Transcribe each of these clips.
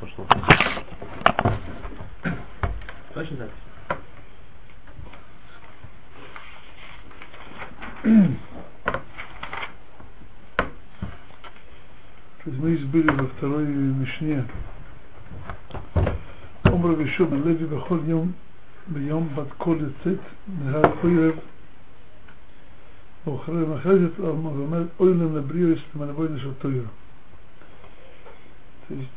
Пошло. Точно запись? То есть мы избыли во второй Мишне. Омра Вишон Леви Бахол Йом ביום בת קול יצאת נהר ערב ואחרי מחרזת ואומר אוי להם לבריאס למנבוי נשל תויר то есть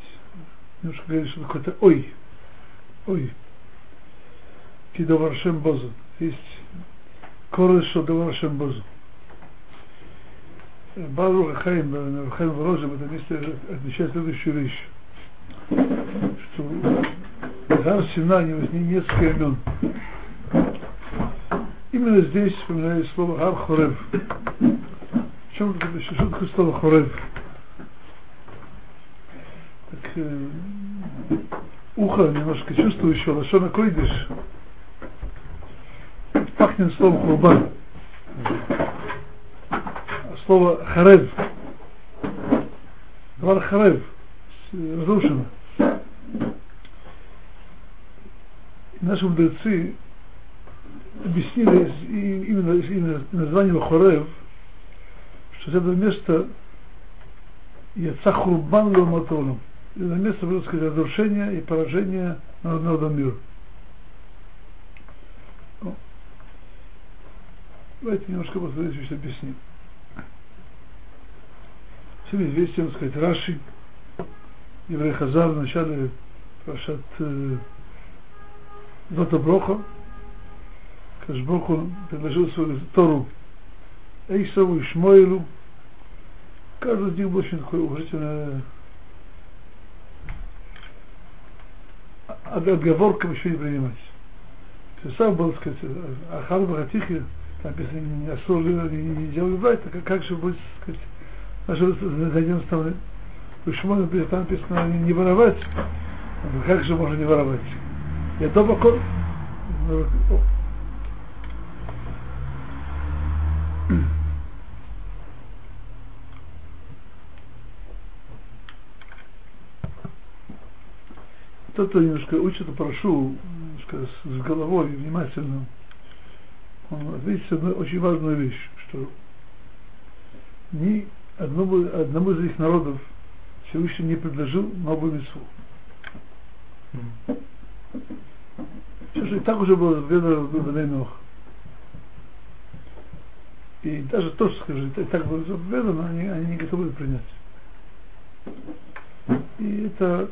немножко говорит, что какой-то ой ой кидовар шем бозу есть кореш что довар шем бозу Барух Хаим, Хаим Ворожем, в этом месте отмечает следующую вещь, что Гар Сина не возник несколько имен. Именно здесь вспоминается слово Гар Хорев. В чем такое слово Хорев? Так, э, ухо немножко чувствующее, лошона койдыш, пахнет словом хурбан слово харев. Двор харев. Разрушено. Наши мудрецы объяснили именно, именно название Хорев, что это место Яца Хурбан Ломатолом. Это место, можно сказать, разрушения и поражения народного мира. Давайте немножко что объясним. Всем известен, так сказать, Раши, еврей Хазар в начале Пашат э, Дота Броха, Кашброху предложил свою Тору Эйсову и Шмоилу. Каждый из них был очень такой уважительный отговорка еще не принимать. Сам был, сказать, Ахар Бахатихи, написано, не осол не, не брать, так как же будет, сказать, Наши зайдем с тобой. Почему там написано не воровать? Как же можно не воровать? Я дома кот. Кто немножко учит, прошу немножко с головой внимательно, он ответит одну очень важную вещь, что ни одному, одному из этих народов Всевышний не предложил новую митцву. Все, что и так уже было заповедано в Нох. И даже то, что скажи, и так было заповедано, они, они не готовы принять. И это,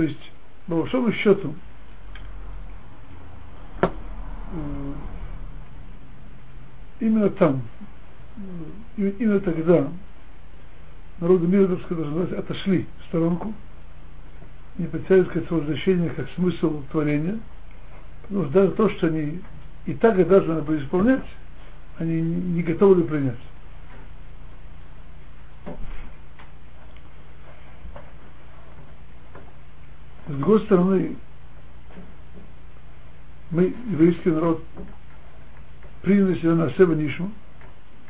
то есть, по большому счету, именно там, именно тогда народы мира, так сказать, отошли в сторонку, не потеряли, сказать, возвращение как смысл творения, потому что даже то, что они и так и даже надо было исполнять, они не готовы принять. С другой стороны, мы, еврейский народ, приняли себя на себя нишму,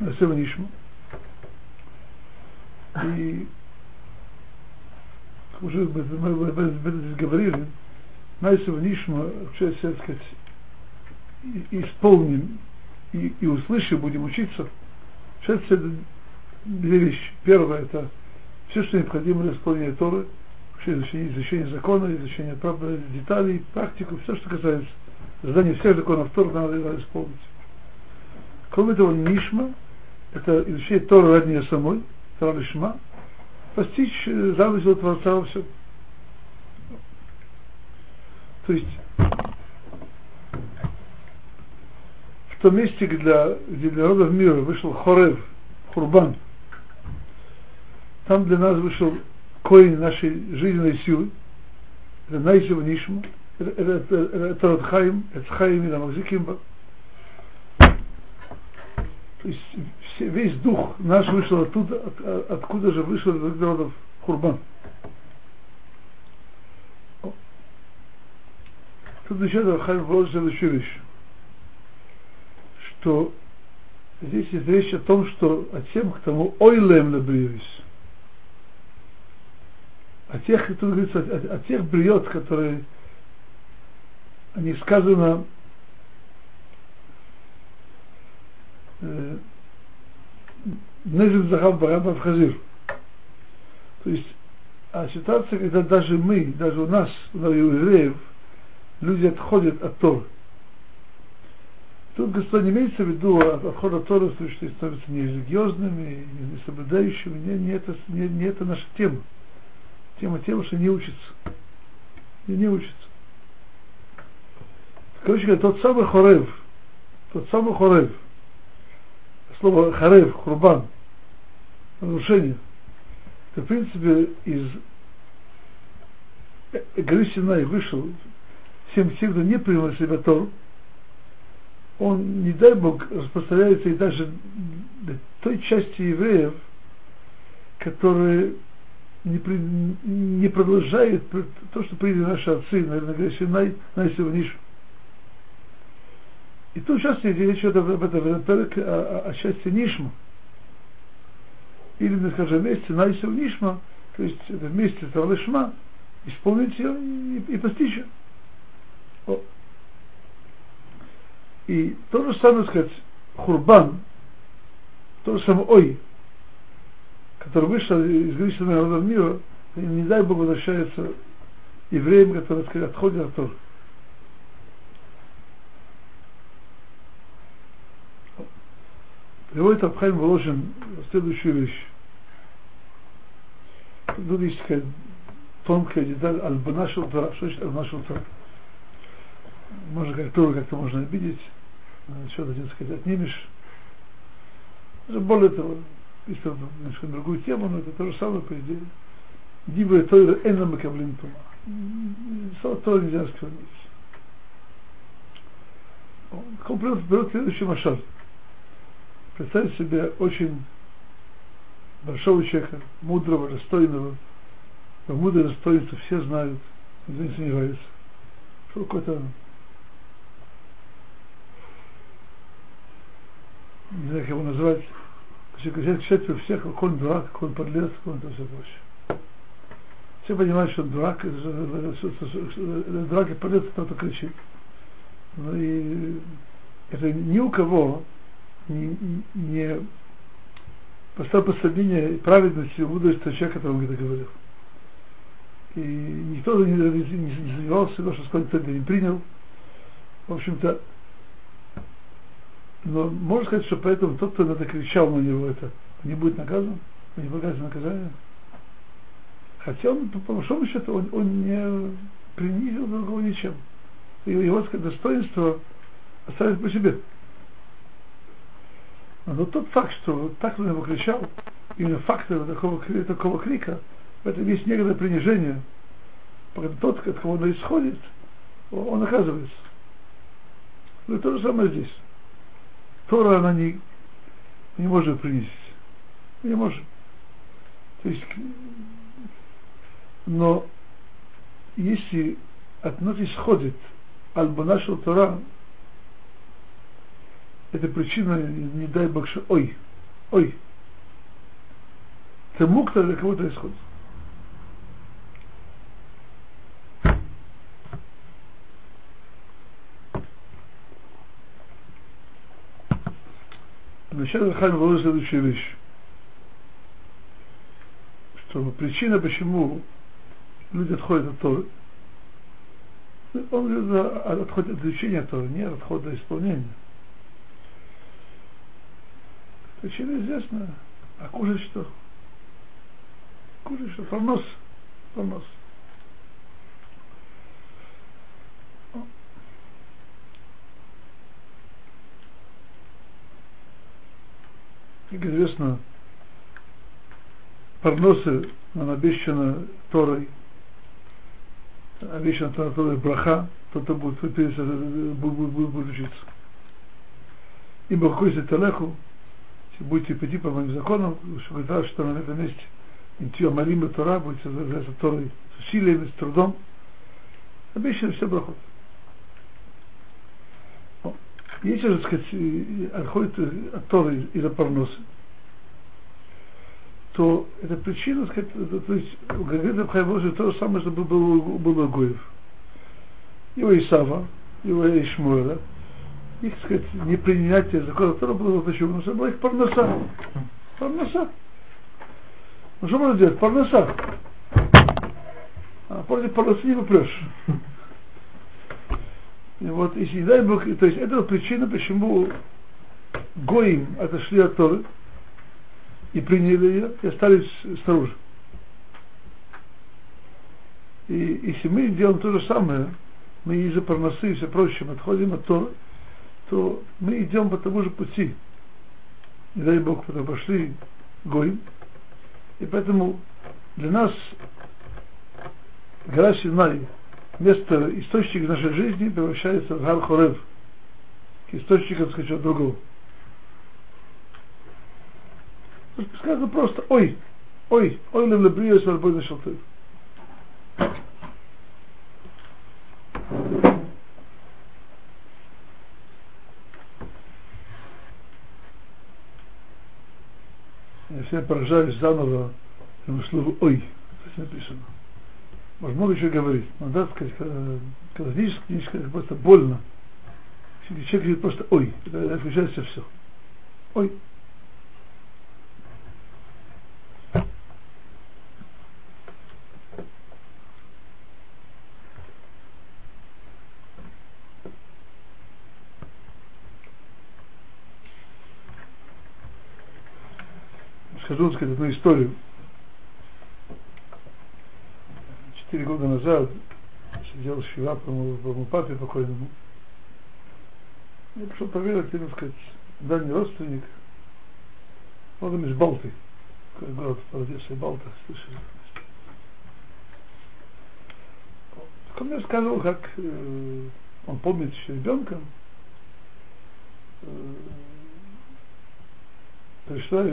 Насева Нишма. И уже мы об этом здесь говорили, Найсева Нишма, вообще, так сказать, исполним и, и услышим, будем учиться. Сейчас это две вещи. Первое это все, что необходимо для исполнения Торы, вообще изучение, изучение закона, изучение деталей, практику, все, что касается задания всех законов Торы, надо, исполнить. Кроме того, Нишма это изучение Тора ради нее самой, Тора Лишма, постичь э, замысел Творца во всем. То есть в том месте, где для народов мира вышел Хорев, Хурбан, там для нас вышел корень нашей жизненной силы, это Найсева Нишма, это, это Хаим и Рамазикимба, то есть весь дух наш вышел оттуда, от, откуда же вышел из народов Хурбан. Тут еще Хайм вложит следующую вещь, что здесь есть речь о том, что о тем, к тому ойлем набривись. О тех, тут говорится, о, о тех бриот, которые, они сказано, э, Незин Захав Бараба в Хазир. То есть, а ситуация, когда даже мы, даже у нас, у евреев, люди отходят от Торы. Тут Господь не имеется в виду отход от Торы, что становятся нерелигиозными, не соблюдающими. Не, не, это, не, не это наша тема. Тема тема, что не учится. И не учится. Короче говоря, тот самый Хорев, тот самый Хорев, слово Харев, Хурбан, разрушение, это в принципе из горы Синай вышел всем тем, кто не принял себя Тору, он, не дай Бог, распространяется и даже той части евреев, которые не, не продолжает то, что приняли наши отцы, наверное, говорят, на, на его нишу. И тут сейчас речь идет об этом перек, о, о, о части Нишма. Или, мы скажем, вместе Найсел Нишма, то есть это вместе с Алышма, исполнить ее и, и постичь ее. И то же самое, сказать, Хурбан, то же самое Ой, который вышел из греческого народа мира, и не дай Бог возвращается евреям, которые сказать, отходят от Торы. Приводит Абхайм Воложин следующую вещь. Тут есть такая тонкая деталь Альбана Шултара. Что значит Альбана Шултара? Можно как Туру как-то можно обидеть что-то, так сказать, отнимешь. Более того, если немножко другую тему, но это то же самое, по идее. Дибра Тойра Эна Макаблин Тума. Тора нельзя осквернить. Он берет следующий машаль. Представьте себе очень большого человека, мудрого, достойного. Про мудрое достоинство все знают, никто не сомневается. Что какой-то не знаю, как его назвать, человек считает всех, как он дурак, как он подлец, как он это все прочее. Все понимают, что дурак, дурак и подлец, кто-то кричит. Но и это ни у кого не, не поставил под сомнение праведности и мудрости человека, которому это говорил. И никто не, не, не, не сомневался, что кто не принял. В общем-то, но можно сказать, что поэтому тот, кто это кричал на него, это не будет наказан, не полагается наказание. Хотя он, по большому счету, он, он не принизил другого ничем. И его достоинство оставить по себе. Но тот факт, что так на него кричал, именно факт такого, такого крика, в этом есть некоторое принижение. Пока тот, от кого он исходит, он оказывается. Ну и то же самое здесь. Тора она не, не может принести. Не может. То есть, но если от нас исходит альбо наша Тора, это причина, не дай Бог, ой, ой, тому, кто для кого-то исходит. Вначале Хайм говорил следующую вещь, что причина, почему люди отходят от Торы, он отходит от изучения Торы, не от отхода от исполнения. Причина известна. А кушать что? Кушать что? Фарнос. Фарнос. Как известно, парносы нам обещано Торой, обещано Торой браха, кто-то будет, будет, будет, будет учиться. Ибо какой талеху, если будете пойти по моим законам, что что на этом месте Интио Малима Тора будет создаваться Торой с усилиями, с трудом, обещано все брахот. Если же, сказать, отходит от Торы из-за парноса, то это причина, сказать, то есть говорит Абхай то же самое, что было, было Гуев. Его Исава, его Ишмуэля, их, сказать, непринятие закона Тора было почему? Потому что была их парноса. Парноса. Ну что можно делать? Парноса. А против парносы не попрешь. И вот, если не дай Бог, то есть это причина, почему Гоим отошли от Торы и приняли ее и остались снаружи. И если мы делаем то же самое, мы из-за парносы и все прочее отходим от Торы, то мы идем по тому же пути. Не дай Бог, потому пошли Гоим. И поэтому для нас гора Синай место, источник нашей жизни превращается в Гар Хорев, к источнику, так сказать, другого. Сказано просто ой, ой, ой, лем лебрию с арбой на шалтыр. Я все поражаюсь заново этому слову ой, здесь написано. Можно много еще говорить. Но надо сказать, когда, когда физически, книжка, просто больно. Человек говорит просто ой, это включается все. Ой. Скажу, сказать, одну историю. Четыре года назад сидел Шива по моему папе покойному. Я пришел проверить, ему сказать, дальний родственник. Он из Балты. Такой город под Одессой, Балта, слышали. Он мне сказал, как э, он помнит еще ребенком, э, пришла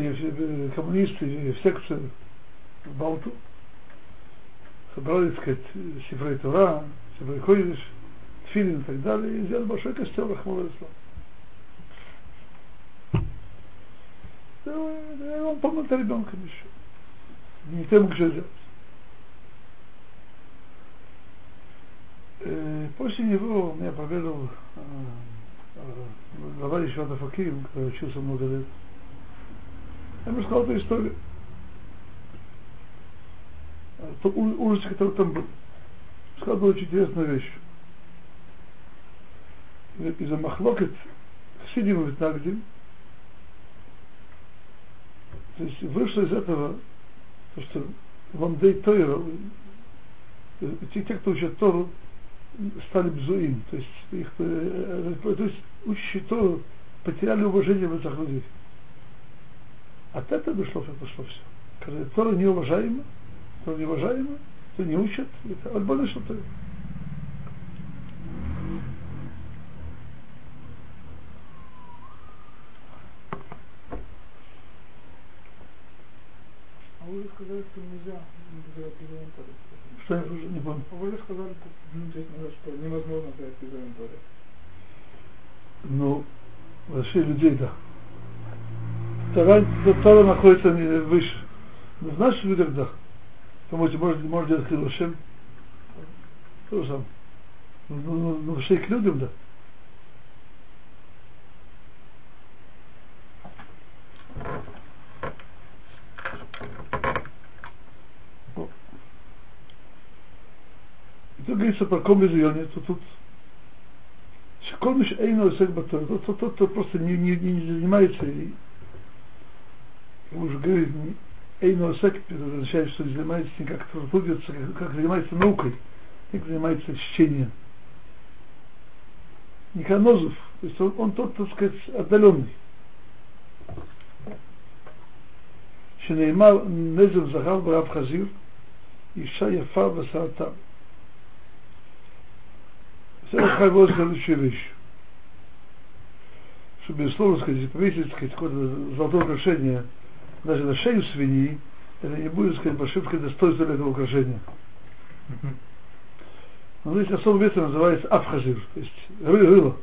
коммунисты в секцию в Балту, собрали, так сказать, Сифрей Тура, Сифрей Койдиш, Тфилин и так далее, и сделали большой костел Рахмала Ислам. И он помнил это ребенком еще. Никто ему что делать. Э, после него меня проведал глава Ишвата Факим, который учился много лет. Я ему сказал эту историю тот ужас, который там был. Сказал очень интересную вещь. Из-за махлокет Хсидим и Витнагдим, то есть вышло из этого, то, что Ламдей Тойра, те, те, кто учат Тору, стали бзуим, то есть их, э, то есть учащие Тору потеряли уважение в этих людей. От этого дошло, пошло все. Когда Тора неуважаема, кто неуважаемый, кто не учат, это альбаны что-то. А вы сказали, что нельзя называть Торы. Что я уже не понял? А вы же сказали, ну, здесь, что невозможно сказать языком Торы. Ну, вообще людей, да. Тора, Тора находится выше. Но в наших людях, да. Думаете, может, может делать Хилушем? То же самое. Ну, ну, ну, ну, все к людям, да. И тут говорится про комбезионе, то тут Школьмиш Эйно Сек Батор, тот, тот, тот, кто просто не, не, не занимается, и, как уже говорили, Эйно Сек, это означает, что не занимается не как трудится, как, как занимается наукой, как занимается чтением. Никанозов, то есть он, он тот, так сказать, отдаленный. שנאמר נזר זכר ברב חזיר, אישה יפה וסרתם. זה חייב להיות следующую вещь. Что, безусловно, сказать, повесить, сказать, какое-то золотое украшение даже на шею свиньи, это не будет, сказать, ошибкой достоинства этого украшения. Но здесь особое место называется афхазир, то есть ры, рыло.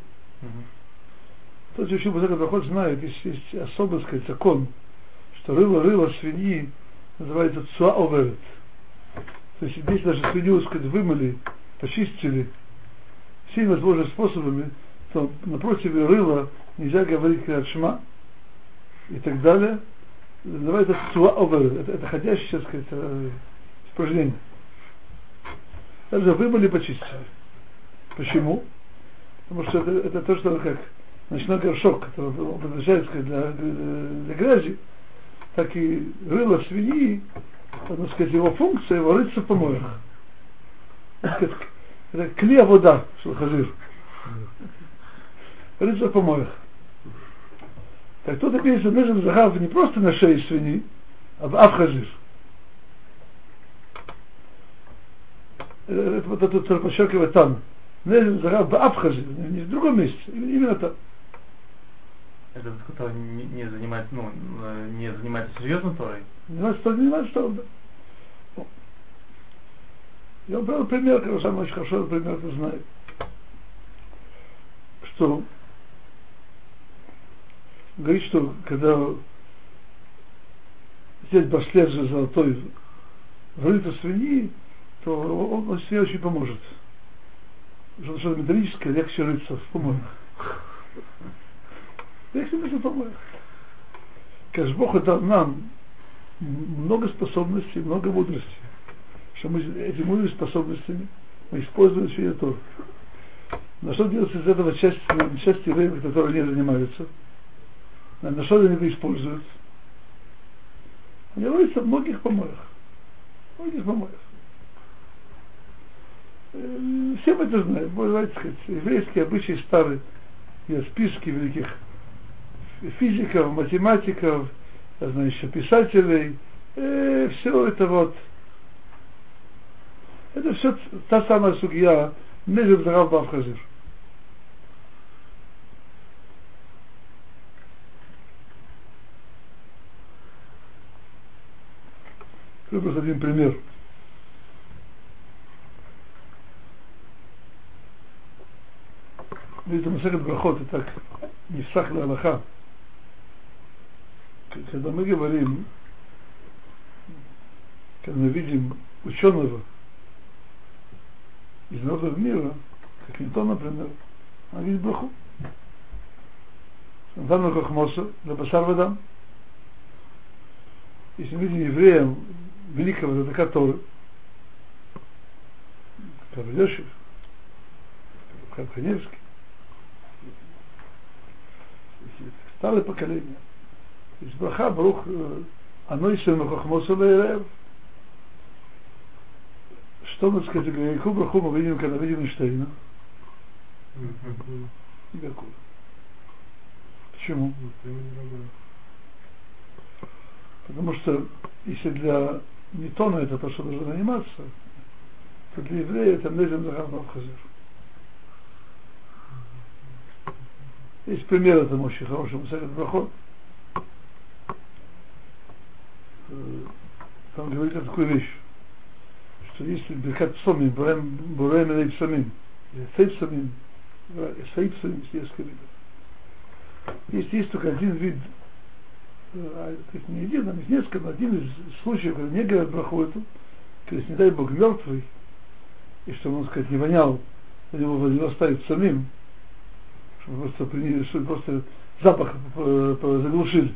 Тот, кто учил Базака Проход, знает, есть, есть особый, сказать, закон, что рыло, рыло свиньи называется цуа оверет. То есть здесь даже свинью, сказать, вымыли, почистили всеми возможными способами, то напротив рыла нельзя говорить шма и так далее. Называется цуа оверет. Это, это ходящее, так сказать, э, испражнение. Даже вымыли, почистили. Почему? Потому что это, это то, что как ночной горшок, который предназначается для, для грязи, так и рыло свиньи, так сказать, его функция его рыться в помоях. Это клея вода, что хазир. Рыться в помоях. Так тут имеется нежен захав не просто на шее свиньи, а в авхазир. Это вот это подчеркивает там. Нежен захав в авхазир, не в другом месте, именно там этот кто не, не занимается, ну, не занимается серьезно Торой? Занимается Торой, занимается Торой, да. Я привел пример, который сам очень хорошо пример это знает. Что говорит, что когда здесь браслет же золотой врыто свиньи, то он, он себе очень поможет. Что-то металлическое легче рыться в помоях. Как себе это помоет? Конечно, Бог дал нам много способностей, много мудрости. Что мы эти мудрые способностями мы используем все это. На что делается из этого часть, часть евреев, которые не занимаются? На что они это используют? Они роются в многих помоях. Многих помоях. Э, все мы это знаем, можно сказать, еврейские обычаи старые, есть списки великих физиков, математиков, я знаю еще писателей, э, все это вот, это все та самая судья Нежев Зарав Бавхазир. Просто один пример. Видите, Масахат Брахот, и так, не всах Аллаха когда мы говорим, когда мы видим ученого из народов мира, как Ньютон, например, он видит браху. Нтану Хохмоса, Лабасар Вадам. Если мы видим евреям великого это Торы, который Йошев, Ханевский, старое поколение. То есть Браха Брух э, Анойсен Хохмосалаев. Что мы сказали? Какую браху мы видим, когда видим Эйнштейна? Никакую. Почему? Потому что если для Ньютона это то, что нужно заниматься, то для еврея это Незем Захарнов Хазир. Есть пример этому очень хороший, Мусарит Брахот. там говорится такую вещь, что если Беркат Сомим, Бураем Элей Псамим, Сейб Самим, Сейб Самим, видов. Есть, есть только один вид, а, есть не один, а есть несколько, но один из случаев, когда не говорят браху эту, когда, не дай Бог, мертвый, и чтобы он, сказать, не вонял, на него, его оставить самим, чтобы просто, приняли, чтобы просто запах заглушили.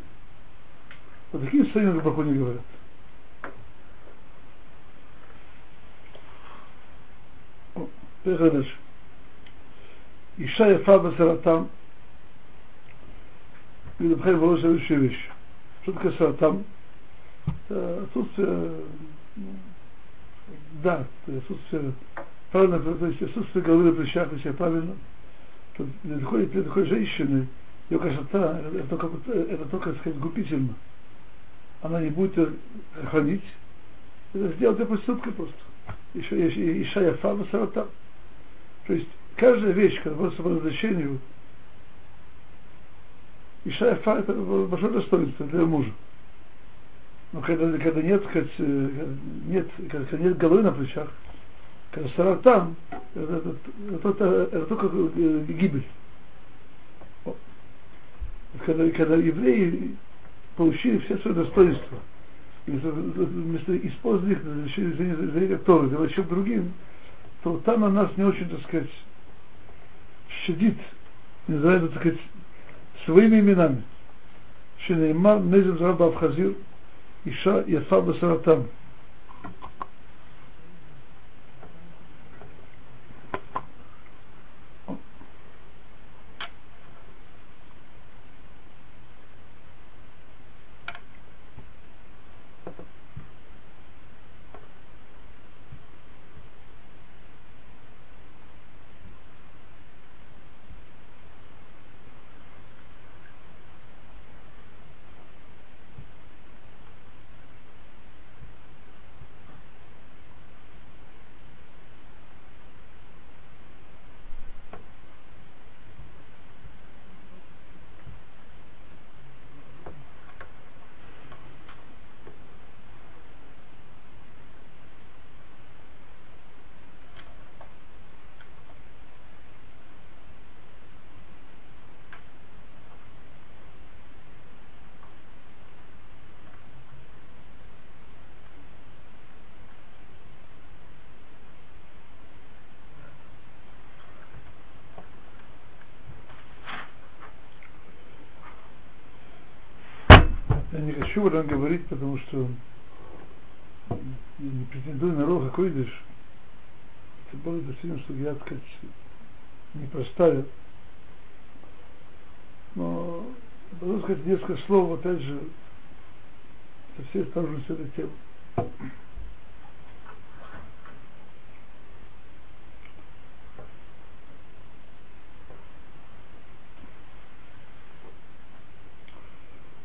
Вот такие состояния браху не говорят. Поехали дальше. Иша яфа басаратам. Было следующая вещь. Такое саратам? Это отсутствие, да, отсутствие, правильно, то есть отсутствие головы на плечах, если правильно. Для такой, для такой женщины, ее красота, это только, это только, так сказать, губительно. Она не будет хранить. Это сделать проституткой просто. Еще, еще, Иша яфа басаратам. То есть каждая вещь, которая по назначению Эфа это большое достоинство для мужа. Но когда, когда нет, когда нет, когда нет головы на плечах, когда сара там, это, это, это, это, только гибель. Когда, когда евреи получили все свои достоинства вместо, использования их для изучения Торы, для чем другим, то там на нас не очень, так сказать, щадит, называется, так сказать, שבויים ימינם, שנאמר נזם זרע באף חזיר, אישה יפה בשרתם. Хочу об этом говорить, потому что я не претендую на рога койдыш. Тем более, действительно, что я, сказать, непростая. Но должен сказать несколько слов, опять же, со всей осторожностью этой темы.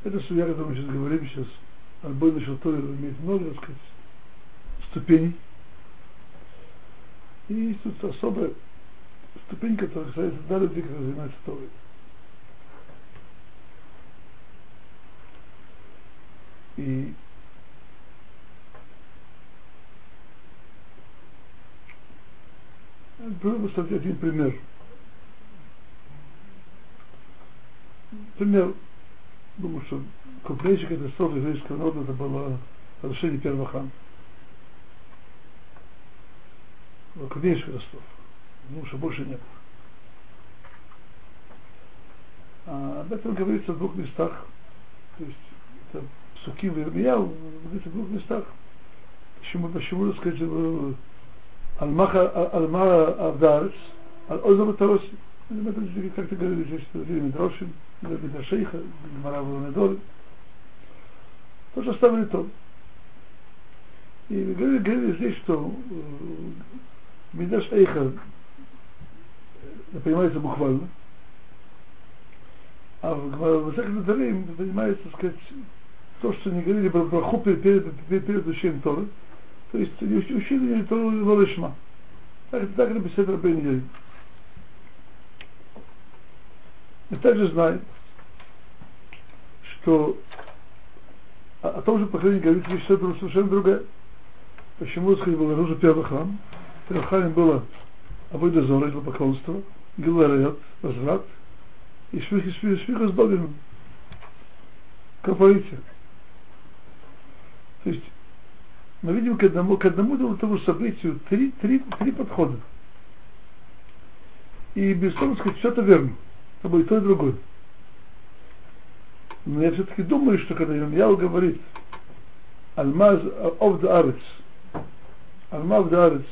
Это судья, о котором мы сейчас говорим, сейчас насчет Торы имеет много, так сказать, ступеней. И есть тут особая ступень, которая касается да, людей, которые занимаются Торой. И бы стать один пример. Пример думаю, что крупнейшая катастрофа еврейского народа это было разрушение первого храма. Была крупнейшая катастрофа. Думаю, что больше нет. А об этом говорится в двух местах. То есть это Суким и Ирмияу говорится в двух местах. Почему, почему, так сказать, Алмаха Алмара Авдарец, Аль-Оза Тароси. Это как-то говорили здесь в фильме Дрошин. Давида Шейха, Марава Недоль, тоже оставили то. И говорили, говорили здесь, что э, Мидаш Эйха понимается буквально, а в Наталим понимается, так сказать, то, что не говорили про браху перед, перед, перед, перед учением Торы, то есть учили Тору Лолешма. Так, так написано Рабейн Мы также знаем, что о, о том же поколении говорится вещь совершенно другая. Почему, сказать, был нужен первый храм? В первом храме было Абойда Зора, поклонство, Гиларет, возврат, и швих, и швих, и швих с Богом. Корпорация. То есть мы видим к одному, к одному тому событию три, три, три подхода. И безусловно сказать, все это верно. Это будет то и другое. Но я все-таки думаю, что когда Ирмияу говорит Алмаз of the Arец, Алма of the Arец,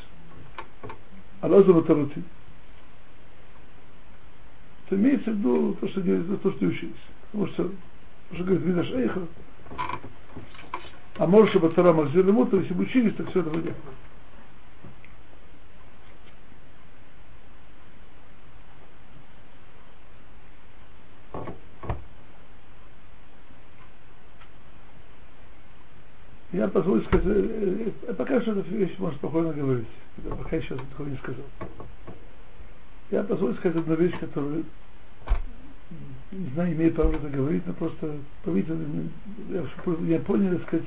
Алазу Матарути, то имеется в виду то, что, то, что учились. Потому что, то, что говорит Видаш Эйха, а может, чтобы Тара Махзир Лемута, если бы учились, так все это будет. Я позволю сказать, э, э, пока что эта вещь можно спокойно говорить, пока еще такого не сказал. Я позволю сказать одну вещь, которую, не знаю, имею право это говорить, но просто, по-видимому, я, я понял, так сказать,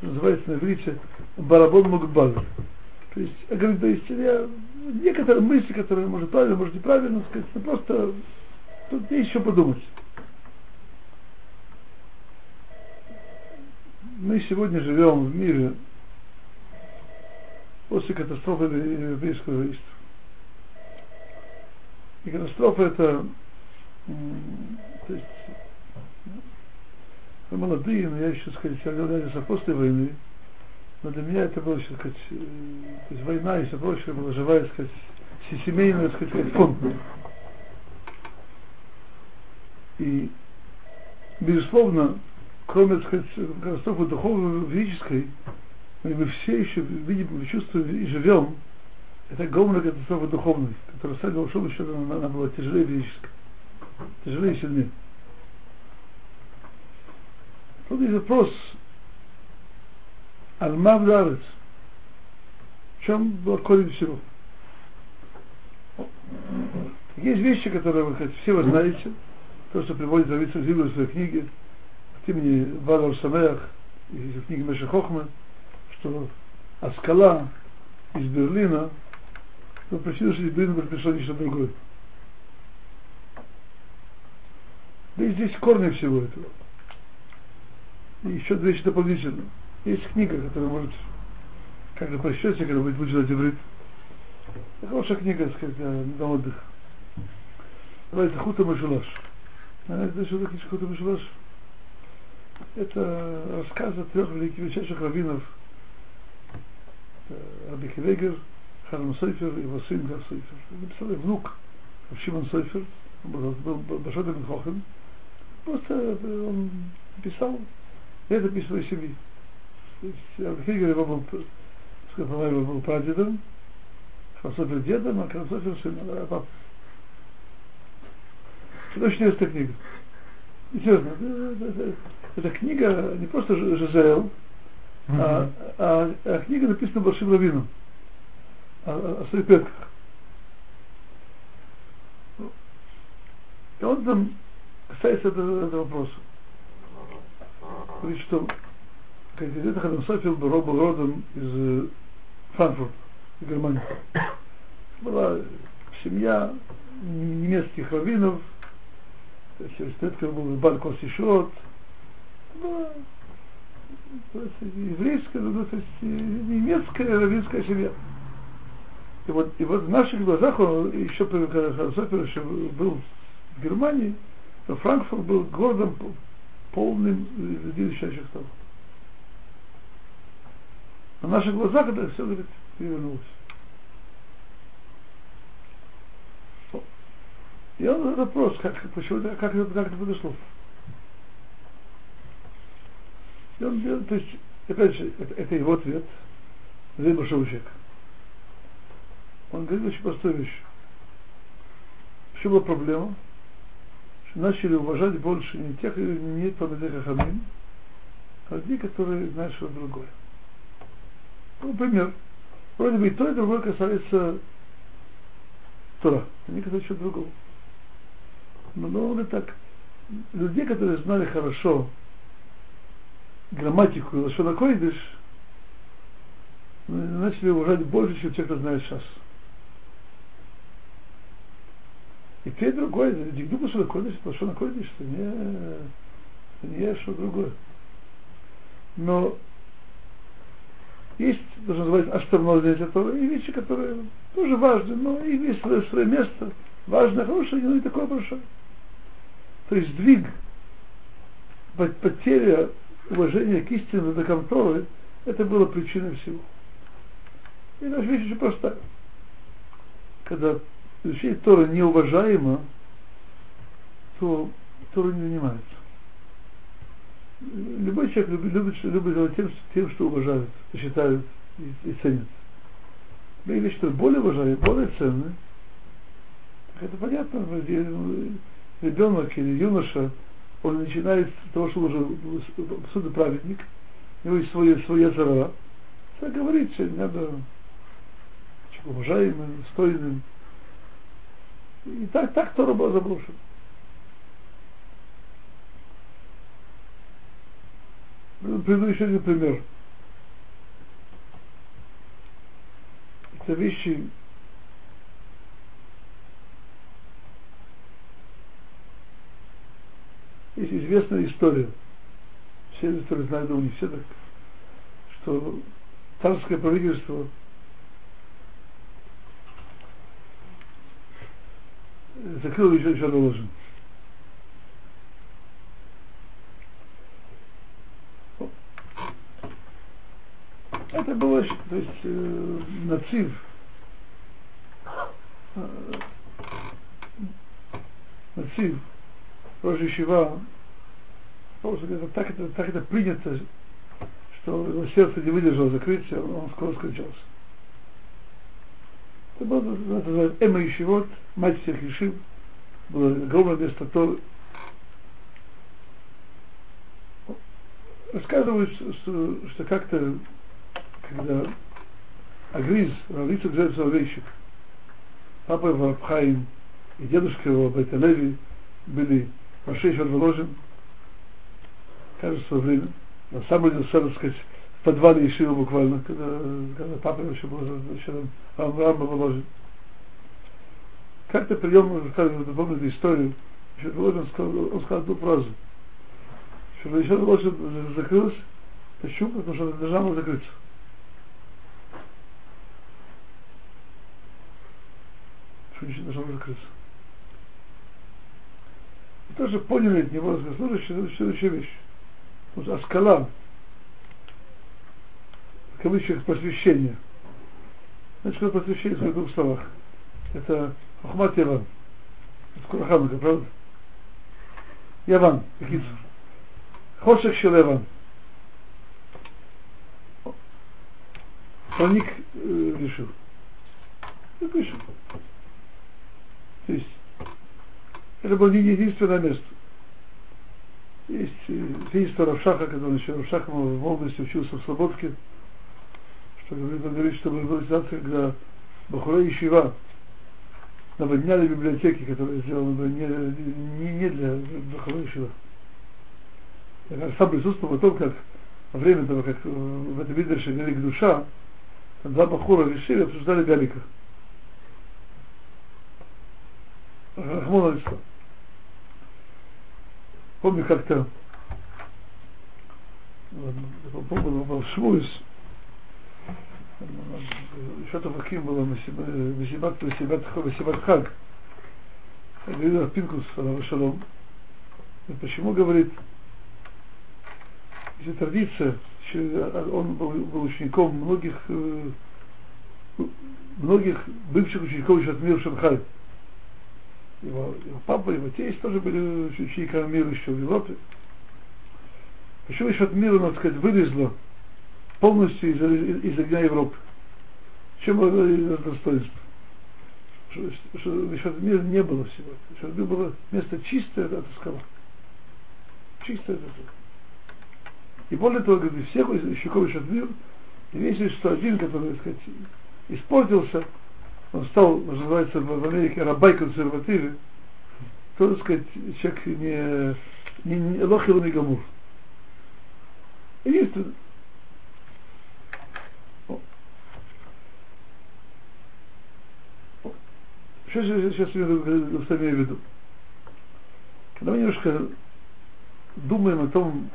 называется на иврите барабон мукбал. То есть, я говорю, то есть я, некоторые мысли, которые, может, правильно, может, неправильно, сказать, но просто тут есть еще подумать. Мы сегодня живем в мире после катастрофы европейского еврейства. И катастрофа это, то есть, мы молодые, но я еще, сказать, я родился после войны, но для меня это было, сказать, э, то есть война и все прочее была живая, сказать, семейный, так сказать, фонд. И, безусловно, кроме, так сказать, катастрофы духовной, физической, мы все еще видим, чувствуем и живем, это огромная катастрофа духовной, которая стала большому счету она, она была тяжелее физической, тяжелее и сильнее. Тут есть вопрос, Альма в В чем был корень всего? Есть вещи, которые вы все вы знаете, то, что приводит Равица Зилу в своей книге, имени Валар Самеах, из книги Меша Хохмы, что Аскала из Берлина, но причина, что из Берлина пришло нечто другое. Да и здесь корни всего этого. И еще две вещи дополнительно. Есть книга, которая может как-то прочитать, когда будет выучить иврит. Это хорошая книга, сказать, на отдых. Называется Хута Машулаш. Знаете, что такое Хута Машулаш? Это рассказ о трех великих величайших раввинов Раби Кевегер, Харам Сойфер и Васим Гар Сойфер. Написал внук Шимон Сойфер, был, был большой Бен. Просто он писал летопись своей семьи. Раби Кевегер его был, его был прадедом, Харам дедом, а Харам Сойфер сыном, а папа. Это очень интересная книга. Серьезно, эта книга не просто Жизел, а, а, а книга написана Большим Раввином о, о, о своих предках. И он там касается этого, этого вопроса. Говорит, что как это Хадам Софил был родом из Франкфурта, из Германии. Была семья немецких раввинов, предков был Баль Косишот, была то есть еврейская, ну, то есть немецкая равинская семья. И вот, и вот в наших глазах он еще, Харсофер еще был в Германии, то Франкфурт был городом полным людей изучающих Тору. На наших глазах это все, говорит, перевернулось. И он вопрос, как, почему, как, как, это произошло. И он делает, то есть, опять же, это, это его ответ человека. Он говорит очень простую вещь. В чем была проблема? Что начали уважать больше не тех, не Памедеха Хамин, а людей, которые знают что-то другое. Ну, например, вроде бы и то, и другое касается Тора, а некоторые что-то другого. Но, но он так, людей, которые знали хорошо грамматику Лашона Койдыш, начали уважать больше, чем те, кто знает сейчас. И те другое, Дигдук Лашона Койдыш, это Лашона Койдыш, это не, не что другое. Но есть, даже называется, астрономия Торы, и вещи, которые тоже важны, но и есть свое, свое место, важное, хорошее, но не такое большое. То есть сдвиг, потеря уважение к истинным знатокам Торы, это было причиной всего. И наша вещь очень простая. Когда изучение Торы неуважаемо, то Тора не занимается. Любой человек любит, любит, любит тем, тем, что уважают, считают и, и ценят. Но и вещи, более уважают, более ценные, так это понятно, ребенок или юноша, он начинает с того, что уже абсолютно праведник, у него есть свои, своя зара, так говорит, что надо уважаемым, стойным. И так, так Тора была заброшена. Приведу еще один пример. Это вещи Есть известная история. все истории знают, да не все так, что царское правительство закрыло еще, еще доложен. Это было, то есть, э, нацив, э, нацив, Рожи Шива, так это, так это принято, что его сердце не выдержало закрытия, он скоро скончался. Это было, называют Эма Ишивот, мать всех Ишив, было огромное место Торы. Рассказывают, что, что как-то, когда Агриз, Равица Гзель Соловейщик, папа его Рабхаим и дедушка его Байталеви были Маше Шарволожин, кажется, во время, на самом деле, так сказать, в подвале Ишива буквально, когда, когда папа еще был, еще там Рамба Воложин. Как-то прием, вы помните историю, еще Воложин сказал, он сказал одну фразу, что еще Воложин закрылась, почему? Потому что она должна была закрыться. Что ничего должна была закрыться. Тоже поняли от него следующую, следующую вещь. Потому что Аскала, в кавычках посвящение. Значит, что посвящение в двух словах. Это Ахмат Яван. Это Курахамка, правда? Яван, Бекицур. Хошек Шел Яван. Проник э, решил. И пришел. То есть, это было не единственное место. Есть свидетельство Равшаха, когда он еще Равшахом в молодости учился в Слободке, что говорит, он говорит, что была ситуация, когда Бахура и Шива наводняли библиотеки, которые сделаны были не, не, не для Бахура и Шива. Я сам присутствовал о том, как во время того, как в этом Мидрше говорили душа, там два Бахура решили, обсуждали Галика. Рахмон Алисалам. Помню как-то Шмуис, что-то каким было Масибат Масибат Хаг. Говорит Пинкус Шалом. Почему говорит, если традиция, он был, был учеником многих многих бывших учеников еще от мира Шанхай его, его папа, его тесть тоже были учениками мира еще в Европе. Почему еще от мира, надо сказать, вылезло полностью из, из, из огня Европы? Чем это достоинство? Что, что еще от мира не было всего. Что это было место чистое от скала. Чистое это. И более того, говорит, всех щеков еще от мира, и весь что один, который, так сказать, испортился, он стал, называется в Америке, рабай консервативы, то, так сказать, человек не, не, не лохил не гамур. Единственное, что я сейчас имею в виду? Когда мы немножко думаем о том,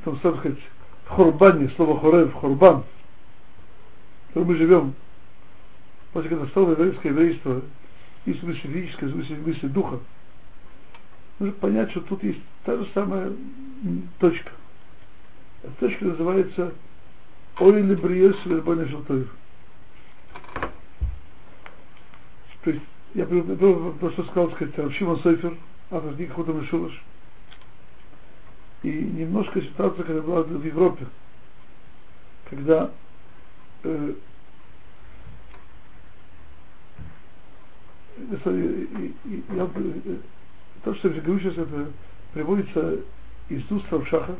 о том, что сказать, хорбане, слово хорев, хорбан, в котором мы живем, после катастрофы еврейское еврейство, и в смысле физическое, в смысле, в смысле духа, нужно понять, что тут есть та же самая точка. Эта точка называется Ори Лебриес Вербоне Шалтоев. То есть, я просто сказал, сказать, Равшимон Сойфер, автор книги Худам Шулаш, и немножко ситуация, когда была в Европе, когда э, я, то, что я говорю сейчас, это приводится из уст Равшаха,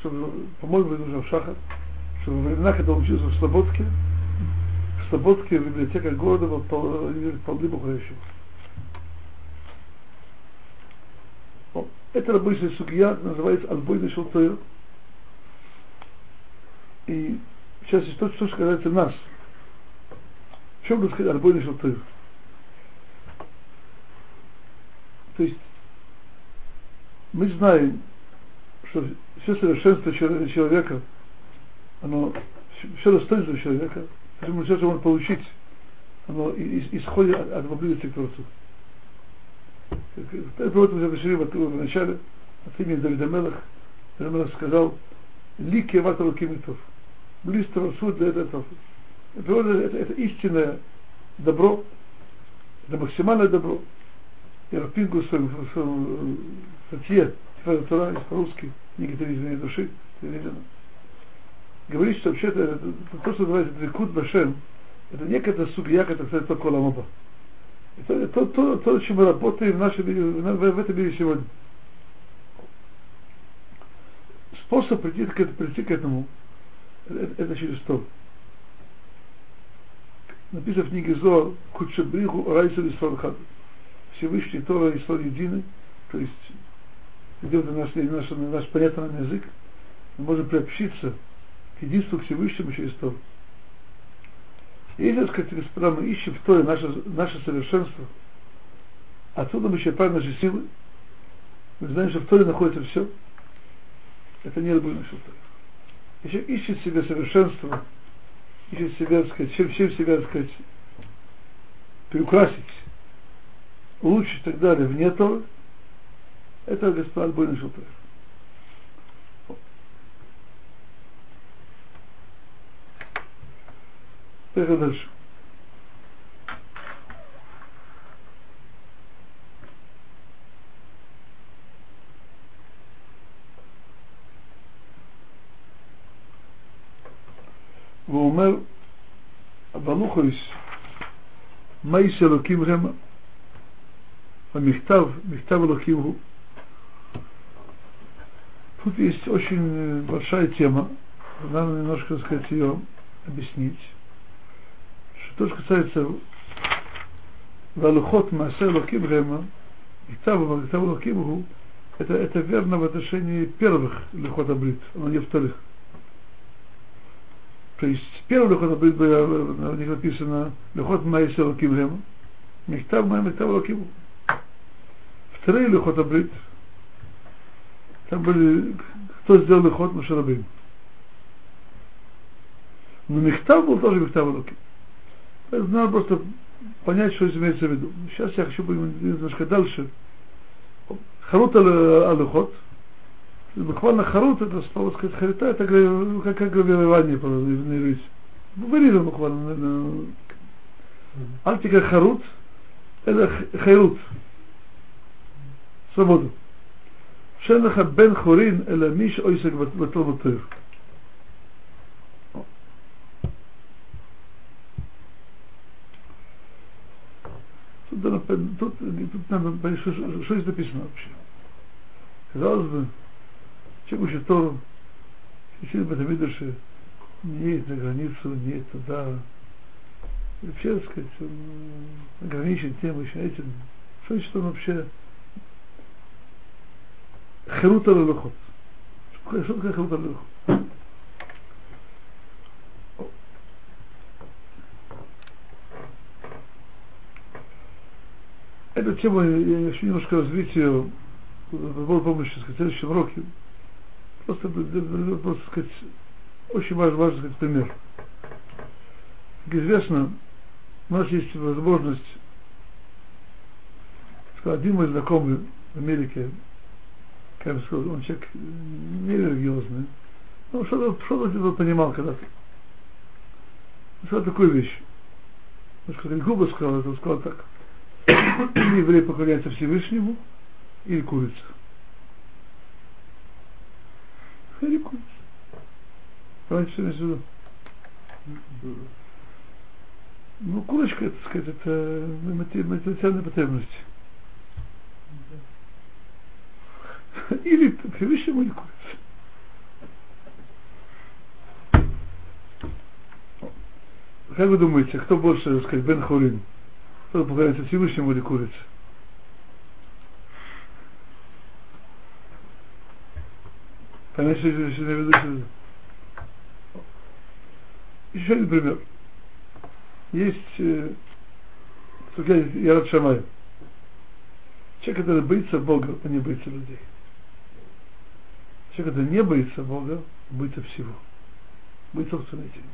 что, по-моему, это Равшаха, что во времена, когда он учился в Слободке, в Слободке библиотека города была полны бухающих. Это рабочая судья называется Отбойный Шелтойр. И сейчас есть то, что касается нас. В чем, так сказать, Отбойный Шелтойр? То есть мы знаем, что все совершенство человека, оно, все достоинство человека, все, что он получить, оно исходит от, от поблизости к Творцу. Это вот мы завершили в начале, от имени Давида Мелах, Давид Мелах сказал, Лики Ваталу Кимитов. Близ Творцу для этого. Природа это, это истинное добро, это максимальное добро. И Рапингу в статье Тифада Тура, по-русски, книги «Телевидение души», говорит, что вообще-то это, то, что называется Дрикут Башем, это не какая-то судья, которая стоит только Ламаба. Это то, то, то, чем мы работаем в, нашем, в, в этом мире сегодня. Способ прийти к, прийти к этому, это, это через то. Написано в книге Зор, Кучебриху Райсу Исфалхад. Всевышний Тора и Исфал едины, то есть идет на наш, наш, наш понятный язык, мы можем приобщиться к единству к Всевышнему через Тору. И если, сказать, господа, мы ищем в Торе наше, наше совершенство, отсюда мы черпаем наши силы, мы знаем, что в Торе находится все, это не любовь наша Торе. Если ищет себе совершенство, ищет себя, сказать, чем, чем себя, сказать, приукрасить, улучшить и так далее вне Торы, это господа Бойна Шутер. Поехали дальше. ואומר בלוחויס, מייס אלוקים רמה, Мехтав, Мехтав Лукиву. Тут есть очень большая тема. Надо немножко, так сказать, ее объяснить. Что же касается Валухот Масер Лукивлема, Мехтав Мехтав Лукиву, это, это верно в отношении первых Лухота Брит, но не вторых. То есть первый Лухот Абрит было, у э, них написано Лухот Майсер Лукивлема, Мехтав Майсер Лукиву. Вторые Лехот Абрит, там были, кто сделал Лехот Машарабим. Но Мехтав был тоже Мехтав Локим. Надо просто понять, что имеется в виду. Сейчас я хочу немножко дальше. Харут алюхот. Буквально харут, это слово сказать харита, это как, как гравирование на иврите. Вырезан буквально. Альтика харут, это хайрут. Свободу. Шенаха бен хорин, это миш ойсек батлбатыр. Тут, тут, тут надо понять, что, что здесь написано вообще. Казалось бы, человек учит Тору, учит в этом Мидуше, не едет на границу, не едет туда. И вообще, так сказать, он ограничен тем, еще этим. Что значит он вообще Херута Лелохот? Что такое Херута Лелохот? Эту тему я еще немножко развить ее с Божьей помощью в следующем уроке. Просто, просто сказать, очень важный, важный сказать, пример. Как известно, у нас есть возможность, сказать, один мой знакомый в Америке, как я сказал, он человек не религиозный, но что-то что то понимал когда-то. Сказал такую вещь. Немножко грубо сказал это, он сказал так – или еврей поклоняется Всевышнему, или курица. Или курица. Понимаете, что я имею Ну, курочка, это, сказать, это материальная потребность. Или Всевышнему, или курица. Как вы думаете, кто больше, так сказать, Бен Хурин? Кто поклоняется Всевышнему или курица? Понятно, что я имею в виду? Еще один пример. Есть э, Ярат Шамай. Человек, который боится Бога, а не боится людей. Человек, который не боится Бога, боится всего. Боится собственной тени.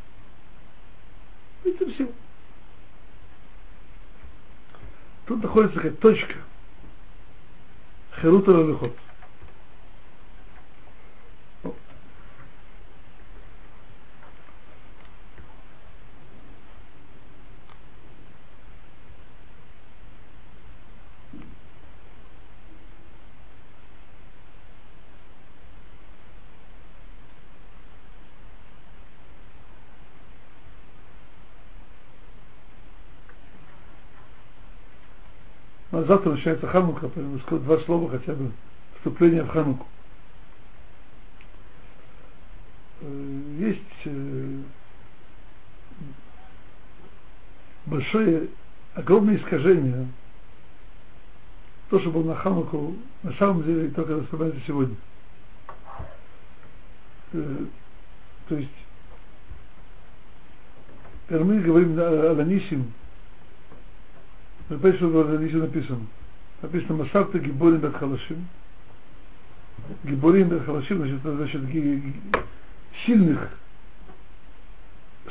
Боится всего. Тут находится такая точка. Херута Лалихот. А завтра начинается Ханука, поэтому сказать два слова хотя бы вступление в Хануку. Э, есть э, большое, огромное искажение. То, что было на Хануку, на самом деле только вспоминается сегодня. Э, то есть, когда мы говорим о Ланисим, Написано, что здесь написано. Написано Масарта Гиборим Бет Халашим. Гиборим Бет Халашим, значит, это значит сильных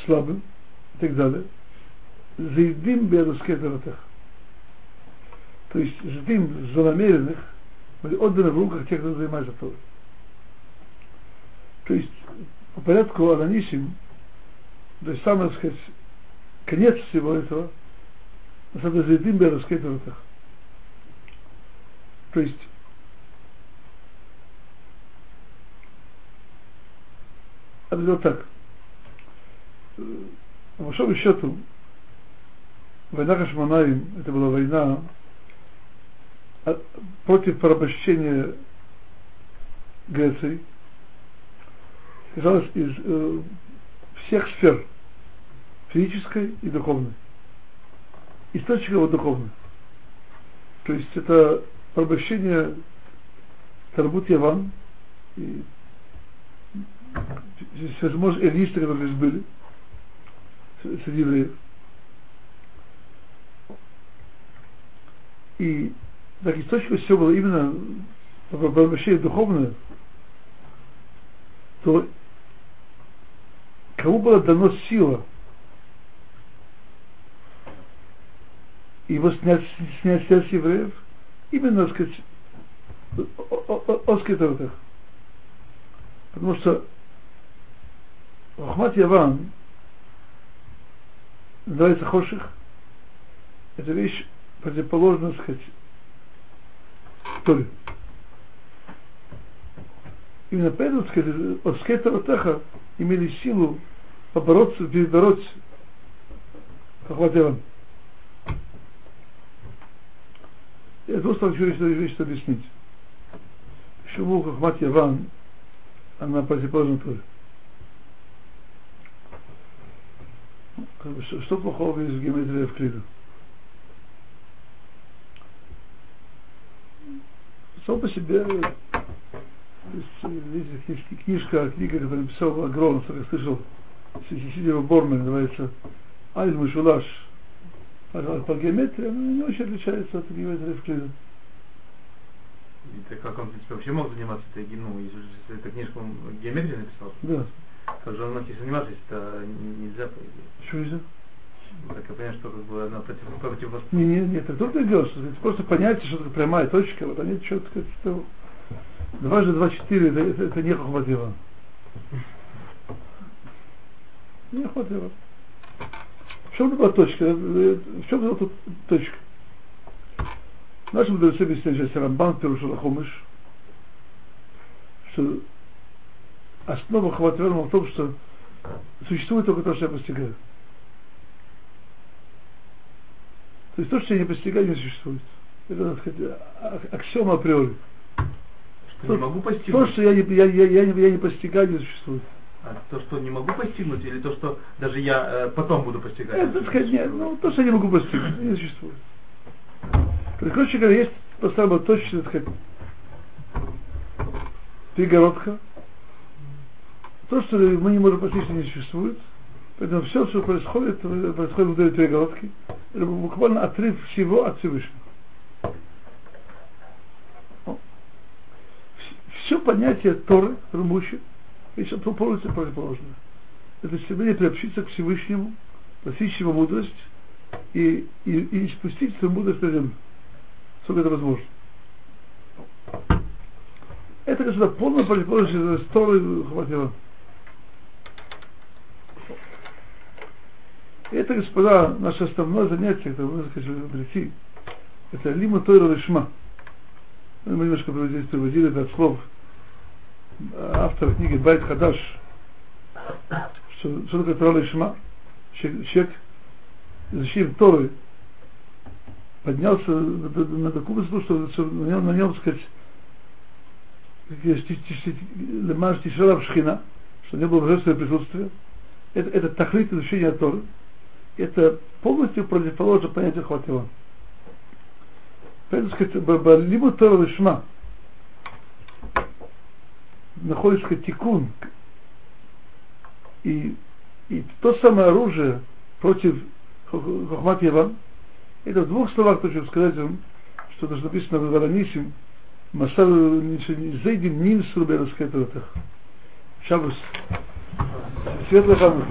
слабым и так далее. Заедим Бедаскетаратах. То есть задим злонамеренных были отданы в руках тех, кто занимается Торой. То есть по порядку Ананисим, то есть самое, так сказать, конец всего этого – особенно Зайдим Бераскетоватах. То есть это было так. По большому счету, война Хашманаим, это была война против порабощения Греции, казалось, из э, всех сфер, физической и духовной источник его духовный. То есть это порабощение Тарбут Яван и возможно, элисты, которые здесь были среди евреев. И так источником все было именно порабощение духовное, то кому была дана сила – его снять, снять сердце евреев, именно, так сказать, о. Потому что Рахмат Яван называется Хоших. Это вещь противоположна, так сказать, Торе. Именно поэтому, так сказать, от скета имели силу побороться, перебороть Рахмат Яван. Я просто хочу еще вещь объяснить. Почему Хахмат Яван, она противоположна бы, что, что плохого есть в геометрии в Клиду? Сам по себе есть книжка, книга, которую написал Агрон, я слышал, сидя в Борме, называется Альм Мишулаш, по геометрии она не очень отличается от геометрии Евклида. Это как он, в принципе, вообще мог заниматься этой, ну, если эта книжку он геометрии написал? Да. Как же он мог заниматься, если это нельзя, по идее? Почему нельзя? Так я понимаю, что как бы она против, против вас. Не, не, нет, это что это просто понятие, что такое прямая точка, вот они сказать, что дважды два четыре, это, это, это не хватило. Не хватило. В чем была точка? В чем была тут точка? Наши мудрецы объясняют сейчас Рамбан Пирушал Хумыш, что основа Хаватверма в том, что существует только то, что я постигаю. То есть то, что я не постигаю, не существует. Это, так сказать, аксиома априори. Что то, не могу постигнуть? То, что я не, я, я, я, не, я не постигаю, не существует. А то, что не могу постигнуть, или то, что даже я э, потом буду постигать? Это, сказать, нет, ну, то, что я не могу постигнуть, не существует. То есть, короче говоря, есть по-старому точно, так сказать, перегородка. То, что мы не можем постичь, не существует. Поэтому все, что происходит, происходит внутри перегородки. Это буквально отрыв всего от Всевышнего. все понятие Торы, которое есть полностью противоположное. Это стремление приобщиться к Всевышнему, постичь его мудрость и, и, и спустить свою мудрость на землю. Сколько это возможно. Это, конечно, полная противоположность Торы Хватила. Это, господа, наше основное занятие, которое мы хотели прийти, это лима тойра лишма. Мы немножко здесь приводили это от слов автора книги Байт Хадаш, что, что такое тойра лишма. Человек, изучив Торы, поднялся на такую высоту, что, что на нем, на нем сказать, Лемаш Тишара Шхина, что не было божественное присутствие. Это, это тахлит изучения Торы это полностью противоположно понятию хватило. Поэтому сказать, либо Тора Лишма находится тикун, и, и то самое оружие против Хохмат Яван, это в двух словах хочу сказать вам, что даже написано в Варанисим, Масар Зейдим Нин Срубера Скетоватах. Шабус. Светлый Ханук.